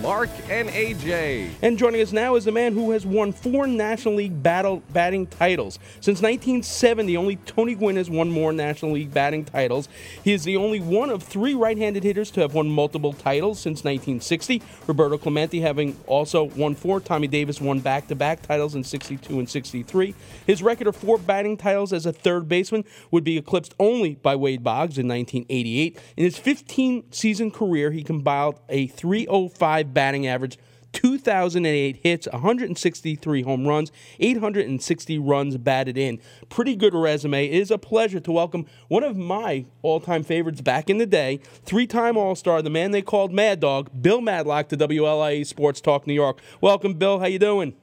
Mark and AJ. And joining us now is a man who has won four National League battle batting titles. Since 1970, only Tony Gwynn has won more National League batting titles. He is the only one of three right-handed hitters to have won multiple titles since 1960. Roberto Clemente having also won four. Tommy Davis won back-to-back titles in 62 and 63. His record of four batting titles as a third baseman would be eclipsed only by Wade Boggs in 1988. In his 15-season career, he compiled a 305 batting average, 2,008 hits, 163 home runs, 860 runs batted in. Pretty good resume. It is a pleasure to welcome one of my all-time favorites back in the day, three-time All-Star, the man they called Mad Dog, Bill Madlock to WLIE Sports Talk New York. Welcome, Bill. How you doing?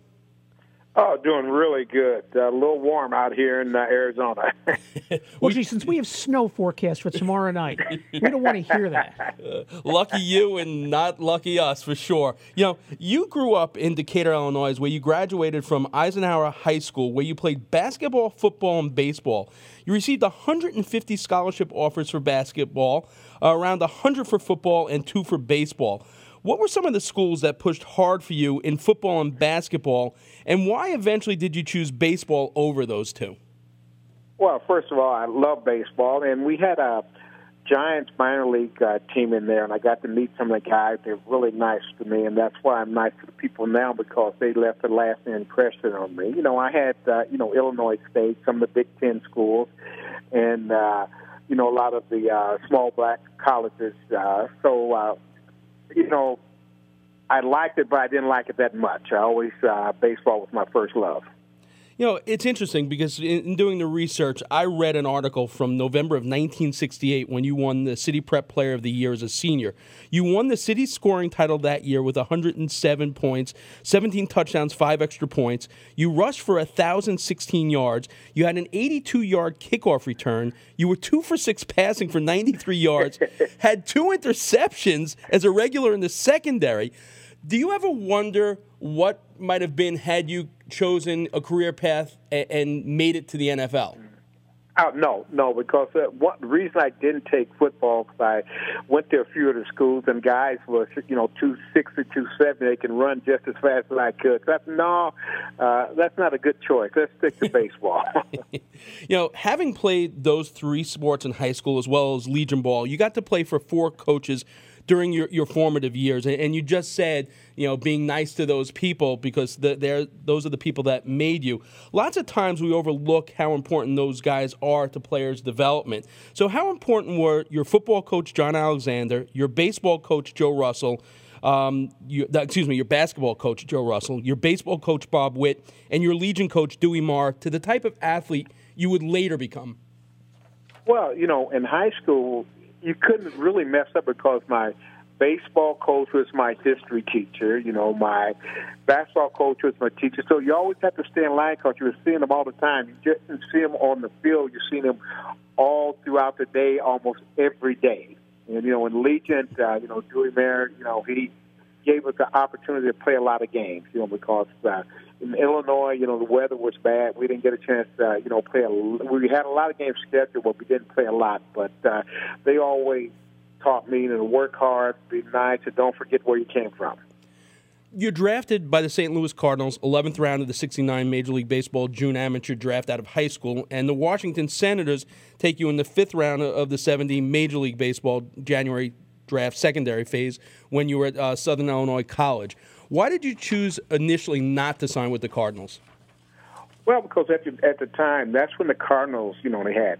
Oh, doing really good. Uh, a little warm out here in uh, Arizona. well, gee, since we have snow forecast for tomorrow night, we don't want to hear that. Uh, lucky you and not lucky us for sure. You know, you grew up in Decatur, Illinois, where you graduated from Eisenhower High School, where you played basketball, football, and baseball. You received 150 scholarship offers for basketball, uh, around 100 for football, and two for baseball. What were some of the schools that pushed hard for you in football and basketball, and why eventually did you choose baseball over those two? Well, first of all, I love baseball, and we had a Giants minor league uh, team in there, and I got to meet some of the guys. They're really nice to me, and that's why I'm nice to the people now because they left a lasting impression on me. You know, I had uh, you know Illinois State, some of the Big Ten schools, and uh, you know a lot of the uh, small black colleges. Uh, so uh, you know, I liked it, but I didn't like it that much. I always uh, baseball was my first love. You know, it's interesting because in doing the research, I read an article from November of 1968 when you won the City Prep Player of the Year as a senior. You won the city scoring title that year with 107 points, 17 touchdowns, five extra points. You rushed for 1,016 yards. You had an 82 yard kickoff return. You were two for six passing for 93 yards, had two interceptions as a regular in the secondary. Do you ever wonder what might have been had you chosen a career path and, and made it to the NFL? Oh, no, no, because uh, what the reason I didn't take football because I went to a few of the schools and guys were you know two sixty, two seventy, they can run just as fast as I could. Said, no, uh, that's not a good choice. Let's stick to baseball. you know, having played those three sports in high school as well as Legion ball, you got to play for four coaches during your, your formative years. And, and you just said, you know, being nice to those people because the, they're, those are the people that made you. Lots of times we overlook how important those guys are to players' development. So, how important were your football coach, John Alexander, your baseball coach, Joe Russell? Um, you, excuse me, your basketball coach, Joe Russell, your baseball coach, Bob Witt, and your Legion coach, Dewey Marr, to the type of athlete you would later become? Well, you know, in high school, you couldn't really mess up because my baseball coach was my history teacher. You know, my basketball coach was my teacher. So you always have to stay in line because you were seeing them all the time. You just didn't see them on the field. You see them all throughout the day, almost every day. And you know, in Legion, uh, you know, Dewey Mayer, you know, he gave us the opportunity to play a lot of games. You know, because uh, in Illinois, you know, the weather was bad. We didn't get a chance to, uh, you know, play. A, we had a lot of games scheduled, but we didn't play a lot. But uh, they always taught me to work hard, be nice, and don't forget where you came from. You're drafted by the St. Louis Cardinals, 11th round of the 69 Major League Baseball June amateur draft out of high school, and the Washington Senators take you in the fifth round of the 70 Major League Baseball January draft secondary phase when you were at uh, Southern Illinois College. Why did you choose initially not to sign with the Cardinals? Well, because at the, at the time, that's when the Cardinals, you know, they had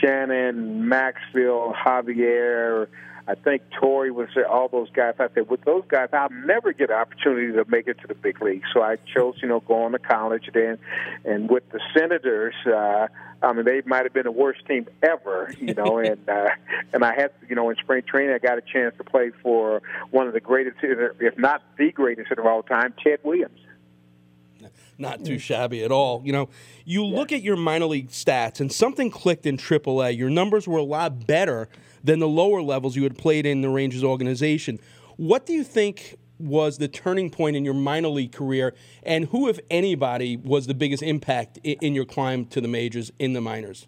Shannon, Maxvill, Javier. I think Torre was there, all those guys. I said, with those guys, I'll never get an opportunity to make it to the big league. So I chose, you know, going to college then. And with the Senators, uh, I mean, they might have been the worst team ever, you know. and uh, and I had, you know, in spring training, I got a chance to play for one of the greatest, if not the greatest of all time, Ted Williams. Not too shabby at all. You know, you look at your minor league stats, and something clicked in AAA. Your numbers were a lot better than the lower levels you had played in the Rangers organization. What do you think was the turning point in your minor league career, and who, if anybody, was the biggest impact in, your climb to the majors in the minors?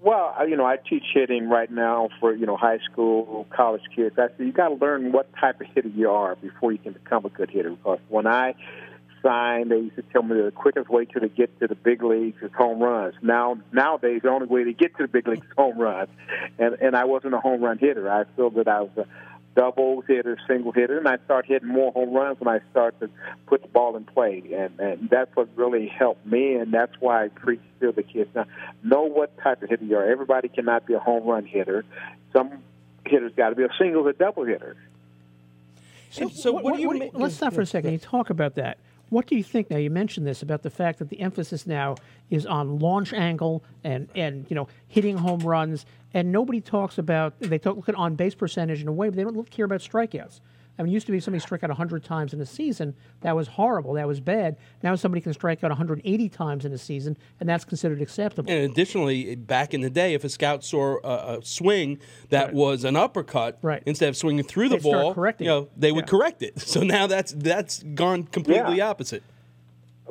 Well, you know, I teach hitting right now for you know high school, college kids. I say you got to learn what type of hitter you are before you can become a good hitter. Because when I signed, they used to tell me the quickest way to get to the big leagues is home runs. Now nowadays, the only way to get to the big leagues is home runs, and and I wasn't a home run hitter. I feel that I was a double hitter, single hitter, and I start hitting more home runs when I start to put the ball in play, and, and that's what really helped me, and that's why I preach to the kids. Now, know what type of hitter you are. Everybody cannot be a home run hitter. Some hitters got to be a single or double hitter. So, so what, what, do you? What, let's stop for a second. You talk about that. What do you think now? You mentioned this about the fact that the emphasis now is on launch angle and, and you know hitting home runs, and nobody talks about they talk, look at on base percentage in a way, but they don't care about strikeouts. I mean, it used to be somebody strike out 100 times in a season. That was horrible. That was bad. Now somebody can strike out 180 times in a season, and that's considered acceptable. And additionally, back in the day, if a scout saw a, a swing that right. was an uppercut, right. instead of swinging through the They'd ball, you know, they would yeah. correct it. So now that's that's gone completely yeah. opposite.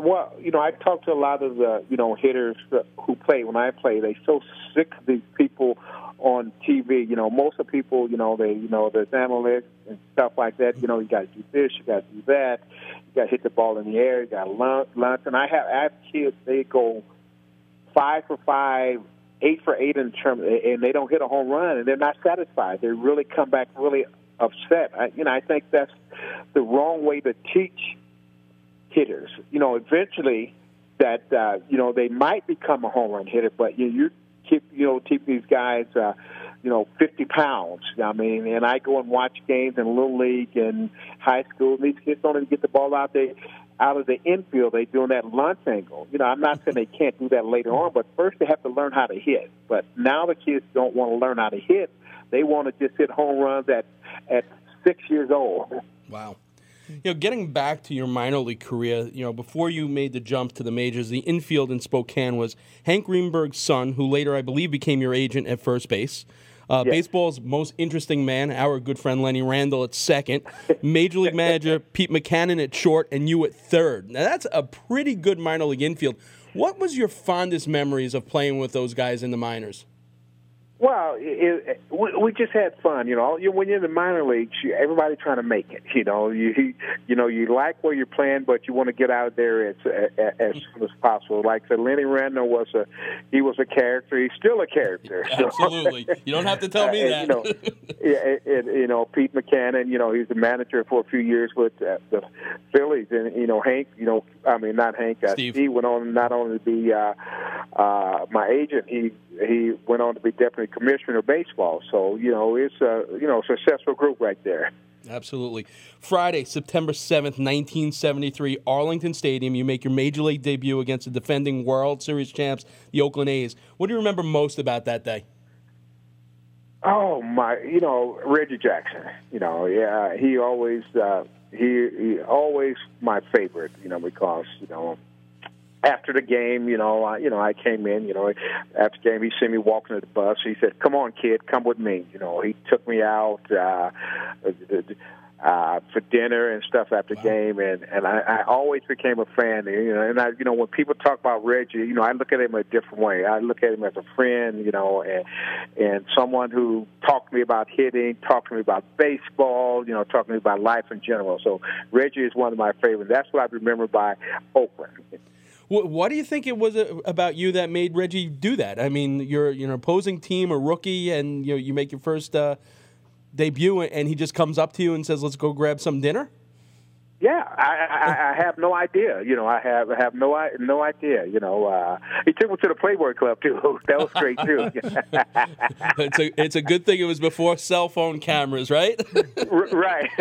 Well, you know, I talked to a lot of the you know hitters who play when I play. They so sick of these people on TV. You know, most of the people, you know, they, you know, there's analysts and stuff like that. You know, you got to do this, you got to do that, you got to hit the ball in the air, you got to lunch. And I have, I have kids. They go five for five, eight for eight in terms, and they don't hit a home run, and they're not satisfied. They really come back really upset. I, you know, I think that's the wrong way to teach hitters. You know, eventually that uh, you know they might become a home run hitter, but you you keep you know keep these guys uh, you know 50 pounds. I mean, and I go and watch games in little league and high school. And these kids don't even get the ball out there out of the infield. They doing that launch angle. You know, I'm not saying they can't do that later on, but first they have to learn how to hit. But now the kids don't want to learn how to hit. They want to just hit home runs at at six years old. Wow. You know, getting back to your minor league career, you know, before you made the jump to the majors, the infield in Spokane was Hank Greenberg's son, who later, I believe, became your agent at first base. Uh, yes. Baseball's most interesting man, our good friend Lenny Randle at second, Major League Manager Pete Mackanin at short, and you at third. Now, that's a pretty good minor league infield. What was your fondest memories of playing with those guys in the minors? Well, it, it, we, we just had fun, you know. You, when you're in the minor leagues, you, everybody trying to make it. You know, you you know you like where you're playing, but you want to get out there as as, as soon as possible. Like the Lenny Randle was a he was a character. He's still a character. Absolutely, you don't have to tell me uh, that. you know, yeah, and, you know Pete Mackanin. You know, he's the manager for a few years with uh, the Phillies, and you know Hank. You know, I mean not Hank. Uh, Steve. He went on not only to be uh, uh, my agent. He he went on to be deputy commissioner of baseball. So you know, it's a you know successful group right there. Absolutely. Friday, September 7th, 1973, Arlington Stadium. You make your major league debut against the defending World Series champs, the Oakland A's. What do you remember most about that day? Oh my, you know Reggie Jackson. You know, yeah, he always uh, he he always my favorite. You know, because you know after the game, you know, I, you know, I came in, you know, after the game, he see me walking to the bus. He said, "Come on, kid, come with me." You know, he took me out uh, uh, for dinner and stuff after Wow. game, and and I, I always became a fan. You know, and I, you know, when people talk about Reggie, you know, I look at him a different way. I look at him as a friend, you know, and and someone who talked to me about hitting, talked to me about baseball, you know, talked to me about life in general. So Reggie is one of my favorites. That's what I remember by Oakland. What, do you think it was uh, about you that made Reggie do that? I mean, you're, you're an opposing team, a rookie, and you know, you make your first uh, debut, and he just comes up to you and says, "Let's go grab some dinner." Yeah, I, I, I have no idea. You know, I have I have no i- no idea. You know, uh, he took me to the Playboy Club too. That was great too. it's a it's a good thing it was before cell phone cameras, right? R- right.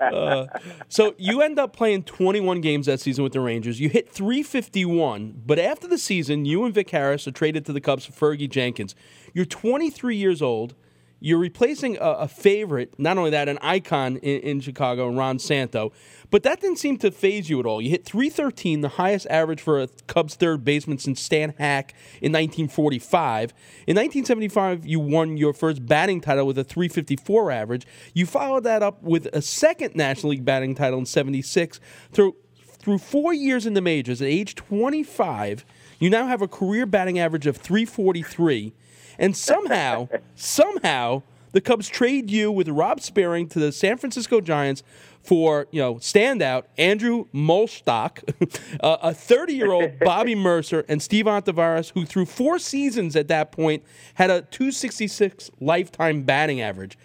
Uh, so you end up playing 21 games that season with the Rangers. You hit 351, but after the season, you and Vic Harris are traded to the Cubs for Fergie Jenkins. You're 23 years old. You're replacing a, a favorite, not only that, an icon in, in, Chicago, Ron Santo, but that didn't seem to phase you at all. You hit 313, the highest average for a Cubs third baseman since Stan Hack in 1945. In 1975, you won your first batting title with a 354 average. You followed that up with a second National League batting title in 76 through through four years in the majors at age 25, you now have a career batting average of 343 and somehow, somehow, the Cubs trade you with Rob Sperring to the San Francisco Giants for you know standout Andrew Muhlstock, uh, a 30 year old Bobby Murcer, and Steve Tavares, who through four seasons at that point had a 266 lifetime batting average.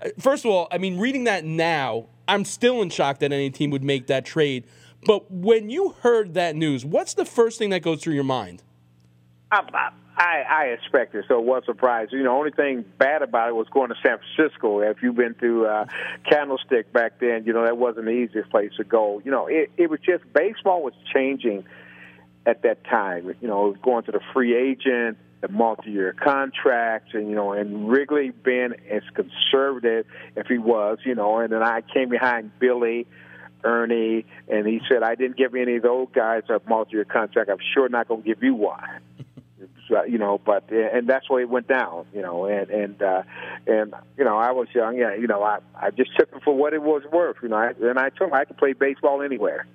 Uh, first of all, I mean, reading that now, I'm still in shock that any team would make that trade. But when you heard that news, what's the first thing that goes through your mind? I, I expected, so it was surprised. You know, only thing bad about it was going to San Francisco. If you've been through uh, Candlestick back then, you know that wasn't the easiest place to go. You know, it, it was just baseball was changing at that time. You know, going to the free agent, the multi-year contracts, and you know, and Wrigley being as conservative if he was, you know, and then I came behind Billy. Ernie, and he said, I didn't give any of those guys a multi-year contract. I'm sure not going to give you one. Uh, you know, but and that's why it went down, you know, and and uh, and you know, I was young, yeah, you know, I I just took it for what it was worth, you know, I, and I told him I could play baseball anywhere.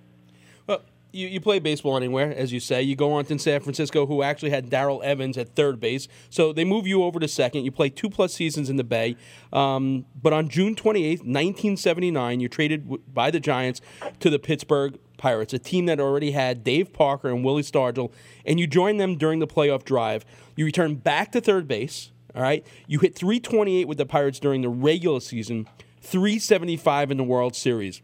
You, you play baseball anywhere, as you say. You go on to San Francisco, who actually had Darrell Evans at third base. So they move you over to second. You play two plus seasons in the Bay. Um, but on June 28th, 1979, you're traded by the Giants to the Pittsburgh Pirates, a team that already had Dave Parker and Willie Stargell, and you join them during the playoff drive. You return back to third base. All right. You hit 328 with the Pirates during the regular season, 375 in the World Series.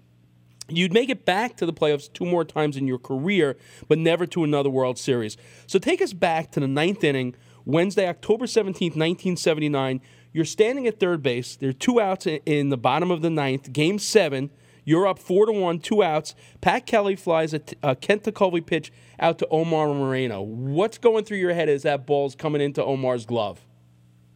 You'd make it back to the playoffs two more times in your career, but never to another World Series. So take us back to the ninth inning, Wednesday, October 17th, 1979. You're standing at third base. There are two outs in the bottom of the ninth, game seven. You're up four to one, two outs. Pat Kelly flies a, t- a Kent Tekulve pitch out to Omar Moreno. What's going through your head as that ball's coming into Omar's glove?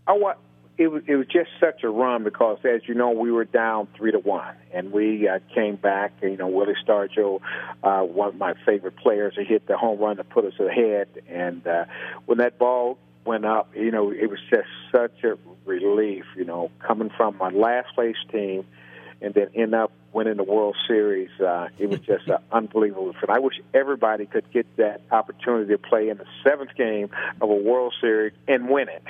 Oh, what? It was it was just such a run because, as you know, we were down three to one, and we uh, came back. You know, Willie Stargell, uh, one of my favorite players, he hit the home run to put us ahead. And uh, when that ball went up, you know, it was just such a relief. You know, coming from my last place team and then end up winning the World Series. Uh, it was just uh, unbelievable. And I wish everybody could get that opportunity to play in the seventh game of a World Series and win it.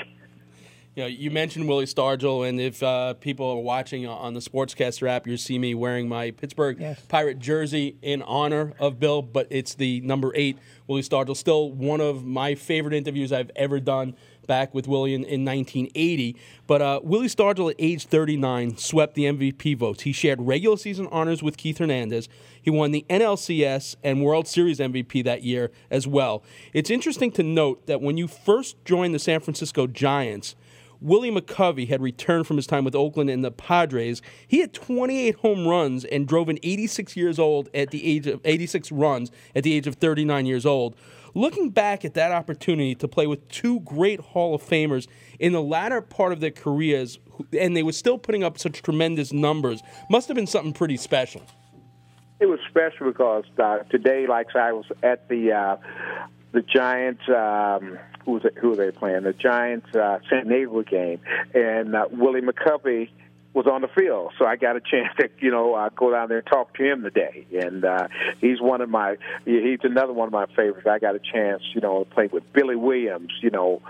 You, know, you mentioned Willie Stargell, and if uh, people are watching on the Sportscaster app, you see me wearing my Pittsburgh yes. Pirate jersey in honor of Bill, but it's the number eight Willie Stargell. Still one of my favorite interviews I've ever done back with Willie in, in 1980. But uh, Willie Stargell at age 39 swept the MVP votes. He shared regular season honors with Keith Hernandez. He won the NLCS and World Series MVP that year as well. It's interesting to note that when you first joined the San Francisco Giants, Willie McCovey had returned from his time with Oakland and the Padres. He had 28 home runs and drove an 86 years old at the age of 86 runs at the age of 39 years old. Looking back at that opportunity to play with two great Hall of Famers in the latter part of their careers, and they were still putting up such tremendous numbers, must have been something pretty special. It was special because uh, today, like I was at the uh, the Giants. Um, who was who they playing? The Giants uh, San Diego game, and uh, Willie McCovey was on the field, so I got a chance to you know uh, go down there and talk to him today. And uh, he's one of my he's another one of my favorites. I got a chance you know to play with Billy Williams, you know.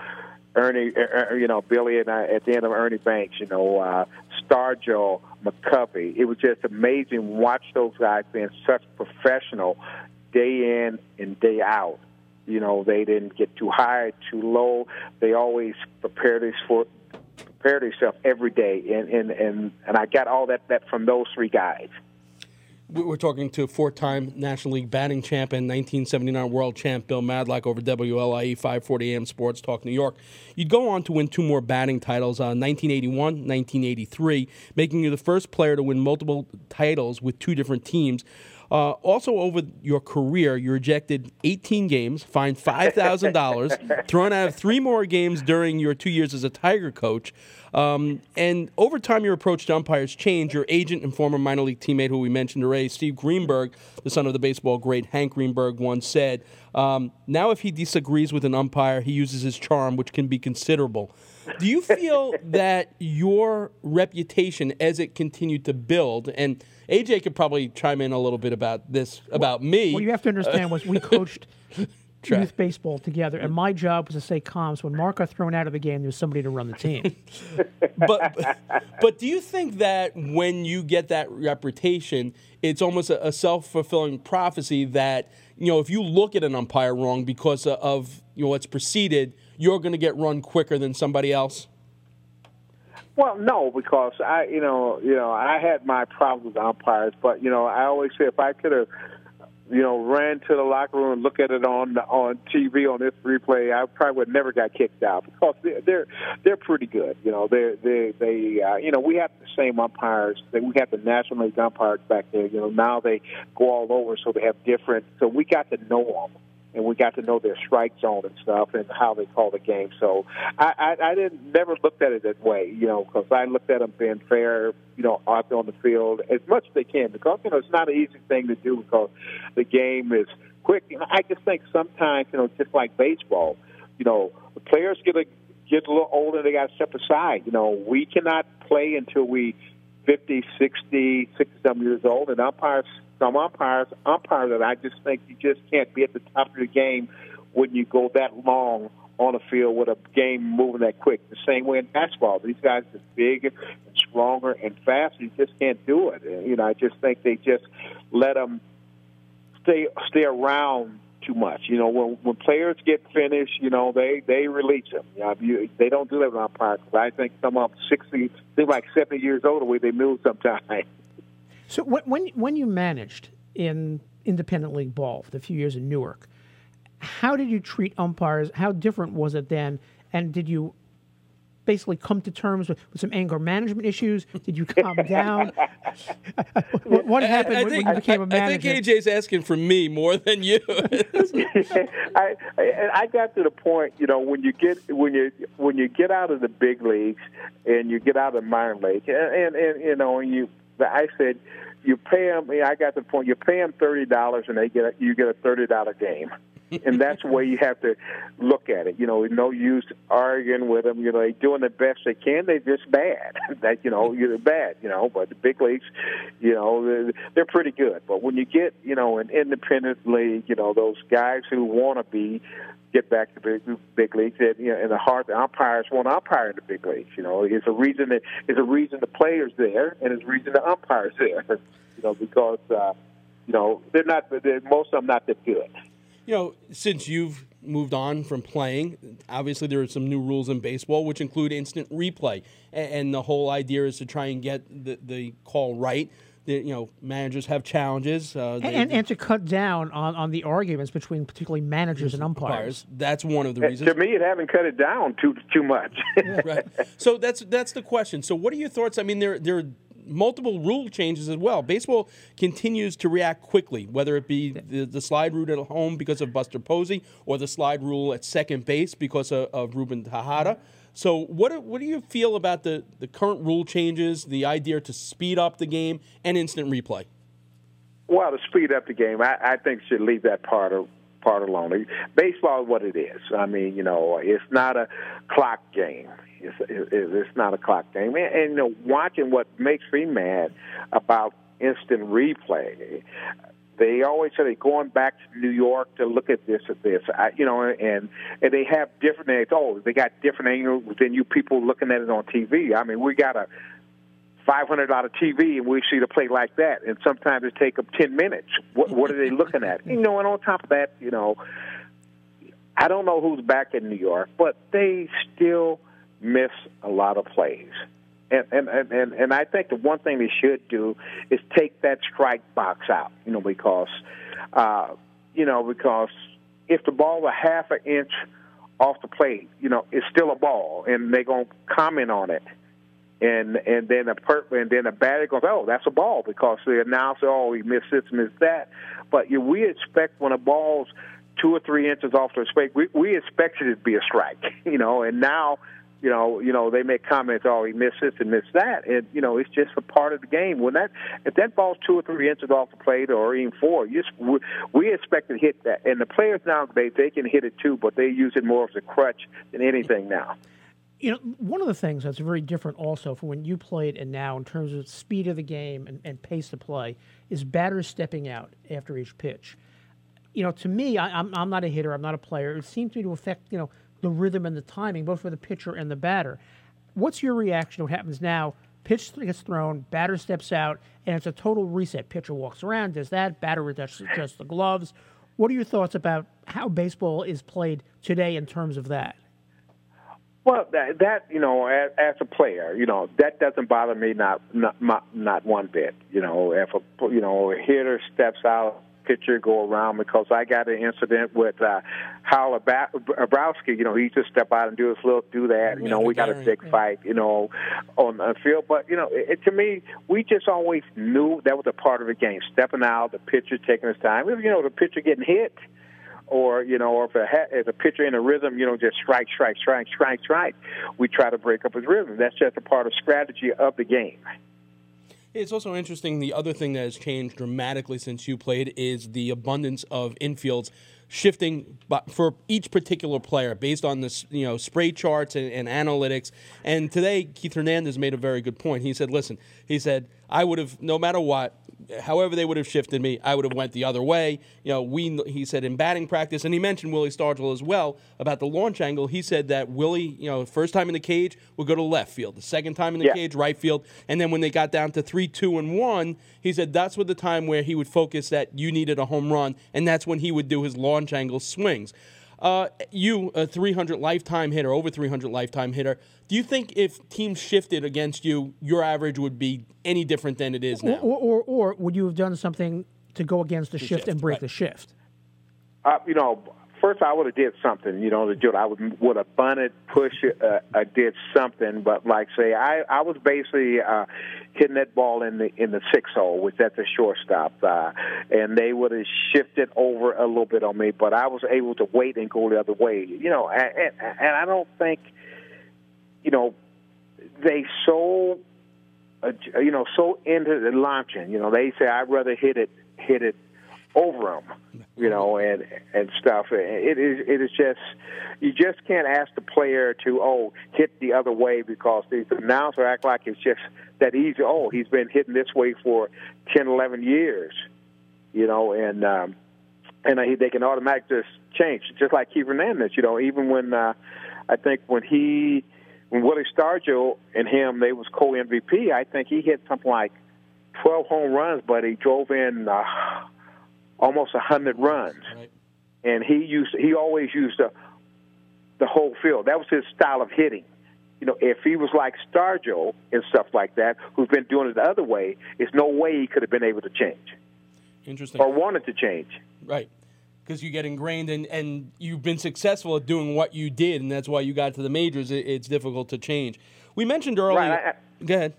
Ernie, er, you know, Billy and I at the end of Ernie Banks, you know, uh, Stargell, McCovey. It was just amazing. Watch those guys being such professional day in and day out. You know, they didn't get too high, too low. They always prepared us for prepared themselves every day, and and and and I got all that that from those three guys. We're talking to four-time National League batting champion, 1979 world champ Bill Madlock over WLIE 540 AM Sports Talk New York. You'd go on to win two more batting titles, uh, 1981, 1983, making you the first player to win multiple titles with two different teams. Uh, also, over your career, you rejected 18 games, fined $5,000, thrown out of three more games during your two years as a Tiger coach. Um, and over time, your approach to umpires changed. Your agent and former minor league teammate, who we mentioned today, Steve Greenberg, the son of the baseball great Hank Greenberg, once said, um, Now, if he disagrees with an umpire, he uses his charm, which can be considerable. Do you feel that your reputation, as it continued to build, and AJ could probably chime in a little bit about this about me. What you have to understand was we coached youth baseball together, and my job was to say comms when Mark got thrown out of the game. There was somebody to run the team. but but do you think that when you get that reputation, it's almost a, a self fulfilling prophecy that you know if you look at an umpire wrong because of you know what's preceded, you're going to get run quicker than somebody else? Well, no, because I, you know, you know, I had my problems with umpires, but you know, I always say if I could have, you know, ran to the locker room and look at it on on TV on this replay, I probably would never got kicked out because they're they're, they're pretty good. You know, they they they uh, you know we have the same umpires. We have the National League umpires back there. You know, now they go all over, so they have different. So we got to know them and we got to know their strike zone and stuff and how they call the game. So I, I, I didn't never looked at it that way, you know, because I looked at them being fair, you know, out there on the field as much as they can because you know it's not an easy thing to do because the game is quick. And I just think sometimes, you know, just like baseball, you know, the players get a get a little older, they got to step aside. You know, we cannot play until we 50, 60, 60 some years old, and umpires some umpires umpire that I just think you just can't be at the top of the game when you go that long on the field with a game moving that quick. The same way in basketball, these guys are bigger and stronger and faster. You just can't do it. You know, I just think they just let them stay stay around too much. You know, when when players get finished, you know, they they release them. You know, you, they don't do that with umpires. I think some of them sixty, they're like seventy years old the way they move sometimes. So when when you managed in independent league ball for the few years in Newark, how did you treat umpires? How different was it then? And did you basically come to terms with, with some anger management issues? Did you calm down? what, what, happened I, I think, when, you became a manager? I think AJ's asking for me more than you. I, I I got to the point, you know, when you get when you when you get out of the big leagues and you get out of minor league, and, and, and you know, and you I said, you pay them. I got the point. You pay them thirty dollars, and they get a, you get a thirty dollar game. And that's the way you have to look at it. You know, no use arguing with them. You know, they're doing the best they can. They're just bad. that you know, you're bad. You know, but the big leagues, you know, they're, they're pretty good. But when you get, you know, an independent league, you know, those guys who want to be get back to big big leagues. And, you know, in the heart, the umpires want umpire in the big leagues. You know, it's a reason that it's a reason the players there, and it's a reason the umpires there. You know, because uh, you know they're not. They're, most of them not that good. You know, since you've moved on from playing, obviously there are some new rules in baseball, which include instant replay, and, and the whole idea is to try and get the, the call right you know managers have challenges, uh, they, and, and to cut down on, on the arguments between particularly managers and umpires. umpires. That's one of the reasons. To me, it haven't cut it down too too much. right. So that's that's the question. So what are your thoughts? I mean, there there are multiple rule changes as well. Baseball continues to react quickly, whether it be the, the slide rule at home because of Buster Posey or the slide rule at second base because of, of Ruben Tejada. So, what what do you feel about the, the current rule changes, the idea to speed up the game, and instant replay? Well, to speed up the game, I, I think should leave that part of part alone. Baseball is what it is. I mean, you know, it's not a clock game. It's, it's not a clock game. And, and you know, watching what makes me mad about instant replay they always say they're going back to New York to look at this at this, I, you know, and and they have different angles. Oh, they got different angles than you people looking at it on TV. I mean, we got a five hundred dollar TV and we see the play like that, and sometimes it take them ten minutes. What what are they looking at? You know, and on top of that, you know, I don't know who's back in New York, but they still miss a lot of plays and, and and and I think the one thing they should do is take that strike box out. You know, because uh, you know because if the ball were half an inch off the plate, you know, it's still a ball, and they're gonna comment on it. and and then a per and then a batter goes, oh, that's a ball because the announcer, oh, he missed this, missed that. But you, we expect when a ball's two or three inches off the spike, we we expected it to be a strike, you know, and now. You know, you know, they make comments. Oh, he missed this and missed that, and you know, it's just a part of the game. When that, if that ball's two or three inches off the plate, or even four, you just, we, expect to hit that. And the players now, they they can hit it too, but they use it more as a crutch than anything now. You know, one of the things that's very different also from when you played and now in terms of speed of the game and, and pace of play is batters stepping out after each pitch. You know, to me, I, I'm, I'm not a hitter, I'm not a player. It seems to me to affect, you know, the rhythm and the timing, both for the pitcher and the batter. What's your reaction to what happens now? Pitch gets thrown, batter steps out, and it's a total reset. Pitcher walks around, does that, batter adjusts, the gloves. What are your thoughts about how baseball is played today in terms of that? Well, that, that you know, as, as a player, you know, that doesn't bother me not not not one bit. You know, if a you know a hitter steps out, pitcher go around because I got an incident with uh, Al Hrabosky. You know, he just step out and do his little do that. You know, we got a big fight. You know, on the field. But you know, it, to me, we just always knew that was a part of the game. Stepping out, the pitcher taking his time. You know, the pitcher getting hit or you know, or if a if a pitcher in a rhythm, you know, just strike, strike, strike, strike, strike, we try to break up his rhythm. That's just a part of strategy of the game. It's also interesting. The other thing that has changed dramatically since you played is the abundance of infields shifting for each particular player based on this, you know, spray charts and, and, analytics. And today, Keith Hernandez made a very good point. He said, "Listen," he said, "I would have, no matter what, however they would have shifted me, I would have went the other way. You know, we he said in batting practice, and he mentioned Willie Stargell as well about the launch angle. He said that Willie, you know, first time in the cage would go to left field, the second time in the yeah. cage right field, and then when they got down to three, two, and one, he said that's what the time where he would focus that you needed a home run, and that's when he would do his launch angle swings. Uh, you, a 300 lifetime hitter, over 300 lifetime hitter, do you think if teams shifted against you, your average would be any different than it is now? Or, or, or would you have done something to go against the, the shift, shift, and break right. the shift? Uh, you know, first I would have did something, you know, to do it. I would would have bunted, push uh, I did something. But like say, I I was basically uh, hitting that ball in the in the six hole, which that's a shortstop, uh, and they would have shifted over a little bit on me. But I was able to wait and go the other way, you know. And, and, and I don't think, you know, they so. Uh, you know, so into the launching. You know, they say I'd rather hit it, hit it over them, you know, and and stuff. It is it is just you just can't ask the player to oh hit the other way because the announcer act like it's just that easy. Oh, he's been hitting this way for ten, eleven years, you know, and um, and uh, they can automatically just change, just like Keith Hernandez. You know, even when uh, I think when he when Willie Stargell and him they was co MVP, I think he hit something like twelve home runs, but he drove in. Uh, almost a hundred runs, right. and he used he always used the the whole field. That was his style of hitting. You know, if he was like Stargell and stuff like that, who's been doing it the other way, there's no way he could have been able to change. Interesting. Or wanted to change. Right. Because you get ingrained and, and you've been successful at doing what you did, and that's why you got to the majors. It, it's difficult to change. We mentioned earlier. Right. I, Go ahead.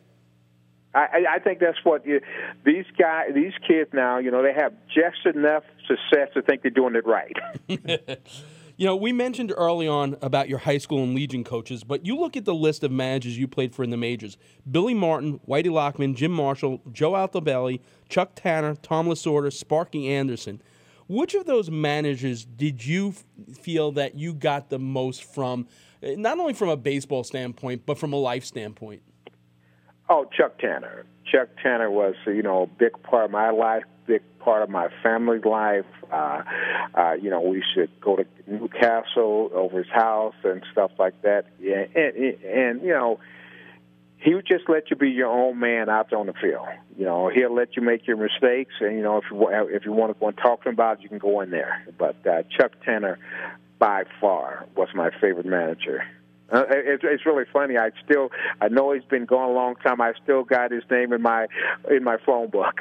I, I think that's what you, these guys, these kids now, you know, they have just enough success to think they're doing it right. you know, we mentioned early on about your high school and Legion coaches, but you look at the list of managers you played for in the majors: Billy Martin, Whitey Lockman, Jim Marshall, Joe Altobelli, Chuck Tanner, Tom Lasorda, Sparky Anderson. Which of those managers did you feel that you got the most from, eh, not only from a baseball standpoint, but from a life standpoint? Oh, Chuck Tanner. Chuck Tanner was, you know, a big part of my life, big part of my family's life. Uh, uh, you know, we should go to New Castle over his house and stuff like that. Yeah, and, and, and you know, he would just let you be your own man out on the field. You know, he'll let you make your mistakes, and you know, if you if you want to go and talk to him about it, you can go in there. But uh, Chuck Tanner, by far, was my favorite manager. Uh, it's, it's really funny. I still, I know he's been gone a long time. I still got his name in my in my phone book.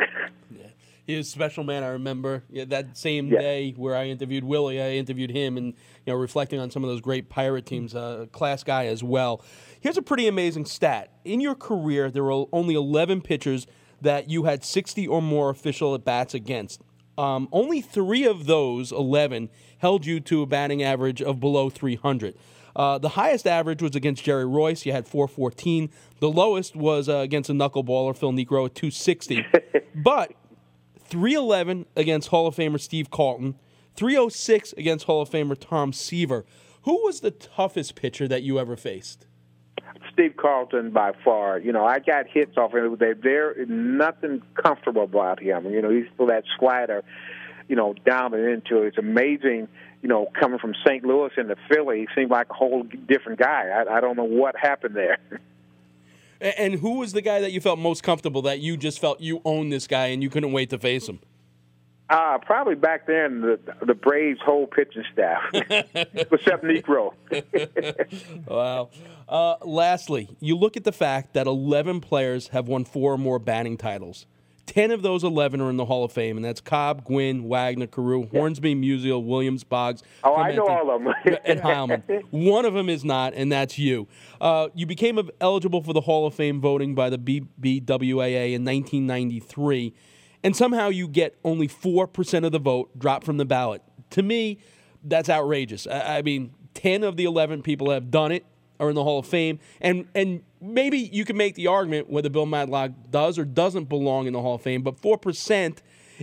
yeah. He was a special man. I remember yeah, that same yeah. day where I interviewed Willie. I interviewed him, and you know, reflecting on some of those great pirate teams. Uh, class guy as well. Here's a pretty amazing stat. In your career, there were only 11 pitchers that you had 60 or more official at bats against. Um, only three of those 11 held you to a batting average of below 300. Uh, the highest average was against Jerry Reuss. You had 414. The lowest was uh, against a knuckleballer, Phil Niekro, at 260. but 311 against Hall of Famer Steve Carlton, 306 against Hall of Famer Tom Seaver. Who was the toughest pitcher that you ever faced? Steve Carlton by far. You know, I got hits off him. They there nothing comfortable about him. You know, he's still that slider, you know, down and into. It's amazing. You know, coming from St. Louis into Philly, he seemed like a whole different guy. I, I don't know what happened there. And who was the guy that you felt most comfortable that you just felt you owned this guy and you couldn't wait to face him? Uh, probably back then, the the Braves' whole pitching staff, except Niekro. wow. Uh, lastly, you look at the fact that 11 players have won four or more batting titles. Ten of those eleven are in the Hall of Fame, and that's Cobb, Gwynn, Wagner, Carew, Hornsby, Musial, Williams, Boggs. Oh, Clemente, I know all of them. and Heilmann. One of them is not, and that's you. Uh, you became eligible for the Hall of Fame voting by the BBWAA in 1993 and somehow you get only 4% of the vote dropped from the ballot. To me, that's outrageous. I, I mean, 10 of the 11 people have done it are in the Hall of Fame. And and maybe you can make the argument whether Bill Madlock does or doesn't belong in the Hall of Fame, but 4%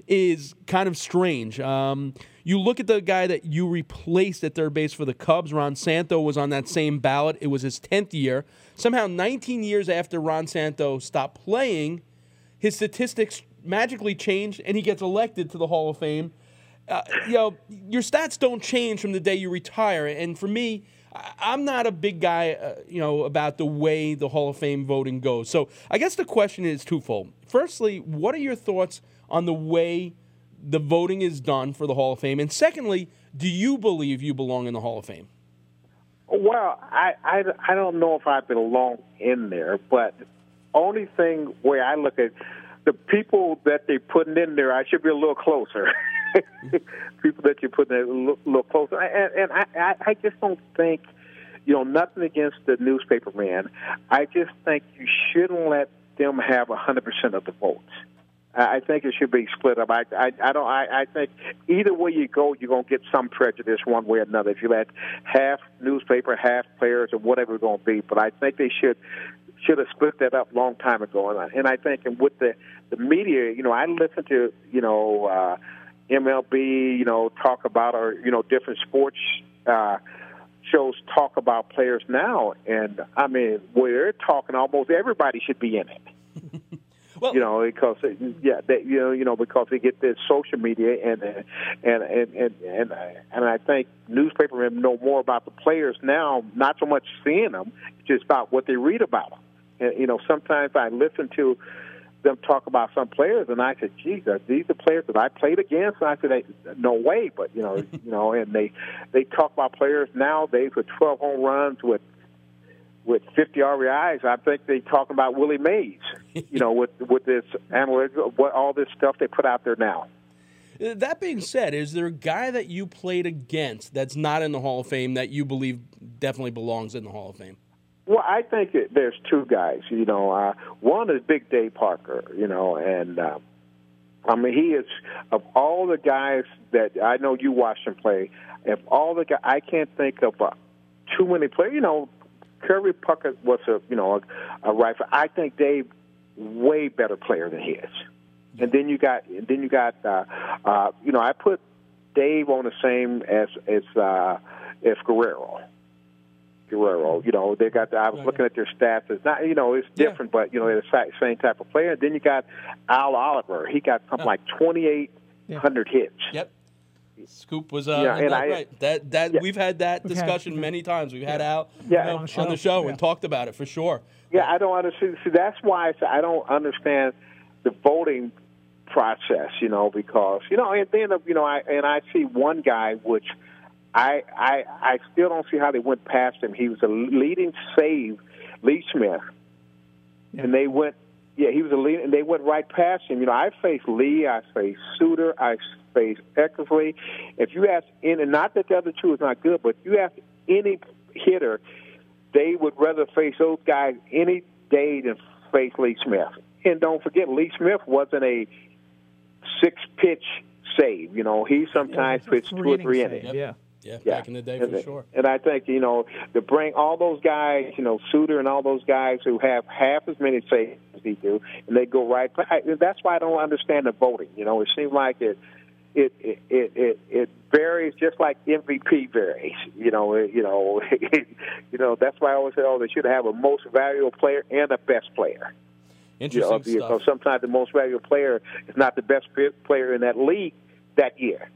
is kind of strange. Um, you look at the guy that you replaced at third base for the Cubs, Ron Santo was on that same ballot. It was his 10th year. Somehow, 19 years after Ron Santo stopped playing, his statistics magically changed and he gets elected to the Hall of Fame. Uh, you know, your stats don't change from the day you retire. And for me, I'm not a big guy, uh, you know, about the way the Hall of Fame voting goes. So I guess the question is twofold. Firstly, what are your thoughts on the way the voting is done for the Hall of Fame? And secondly, do you believe you belong in the Hall of Fame? Well, I, I, I don't know if I belong in there, but only thing where I look at the people that they're putting in there, I should be a little closer. people that you're putting in a little, little closer, and, and I, I, just don't think, you know, nothing against the newspaper man. I just think you shouldn't let them have a hundred percent of the votes. I think it should be split up. I, I, I don't. I, I think either way you go, you're gonna get some prejudice one way or another. If you let half newspaper, half players, or whatever it's gonna be, but I think they should should have split that up long time ago. And I, and I think and with the the media, you know, I listen to you know uh, MLB, you know, talk about or you know different sports. Uh, shows talk about players now, and I mean, where they're talking, almost everybody should be in it. well, you know, because yeah, they, you know, you know, because they get this social media, and and and and and, and I think newspapermen know more about the players now, not so much seeing them, just about what they read about them. And, you know, sometimes I listen to them talk about some players, and I said, "Geez, are these the players that I played against?" And I said, "No way!" But you know, you know, and they they talk about players nowadays with 12 home runs, with with 50 RBIs. I think they talk about Willie Mays. You know, with with this analytics, what all this stuff they put out there now. That being said, is there a guy that you played against that's not in the Hall of Fame that you believe definitely belongs in the Hall of Fame? Well, I think it, there's two guys. You know, uh, one is Big Dave Parker. You know, and uh, I mean he is of all the guys that I know you watched him play. If all the guys, I can't think of uh, too many players. You know, Kirby Puckett was a you know a, a rifle. I think Dave way better player than he is. And then you got and then you got uh, uh, you know I put Dave on the same as as uh, as Guerrero. Guerrero. You know, they got. The, I was looking at their stats. It's not, you know, it's different, yeah. but you know, they're the same type of player. And then you got Al Oliver. He got something like twenty eight hundred hits. Yep. Scoop was uh, yeah, and that, I, right. That that yeah. we've had that discussion many times. We've had Al yeah. on, on the show and talked about it for sure. Yeah, I don't understand. See, that's why I, I don't understand the voting process. You know, because you know, and then you know, I and I see one guy which I, I I still don't see how they went past him. He was a leading save, Lee Smith, yeah. and they went Yeah, he was a leader, and they went right past him. You know, I faced Lee, I faced Sutter, I faced Eckersley. If you ask, any, not that the other two is not good, but you ask any hitter, they would rather face those guys any day than face Lee Smith. And don't forget, Lee Smith wasn't a six pitch save. You know, he sometimes yeah, pitched two or three innings. Yep. Yeah. Yeah, yeah, back in the day for and, sure. And I think you know to bring all those guys, you know, Sutter and all those guys who have half as many saves as he do, and they go right. I, that's why I don't understand the voting. You know, it seems like it. It it it it varies just like MVP varies. You know, it, you know, it, you know. That's why I always say, oh, they should have a most valuable player and a best player. Interesting you know, stuff. sometimes the most valuable player is not the best player in that league that year.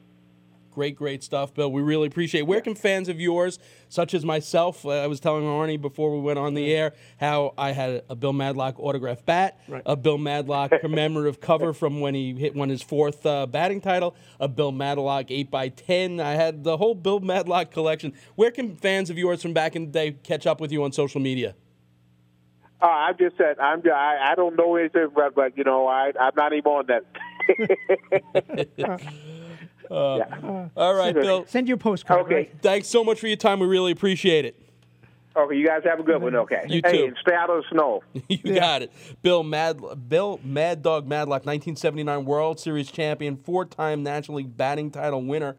Great, great stuff, Bill. We really appreciate it. Where can fans of yours, such as myself, uh, I was telling Arnie before we went on the air how I had a Bill Madlock autograph bat, right. a Bill Madlock commemorative cover from when he hit won his fourth uh, batting title, a Bill Madlock 8x10. I had the whole Bill Madlock collection. Where can fans of yours from back in the day catch up with you on social media? Uh, I'm just said I'm. I, I don't know anything, but, but you know, I I'm not even on that. Uh, yeah. All right, Bill. Send your postcard. Okay. Right? Thanks so much for your time. We really appreciate it. Okay, you guys have a good one. Okay. You hey, too. stay out of the snow. you yeah. got it. Bill Mad Bill Mad Dog Madlock, 1979 World Series champion, four-time National League batting title winner.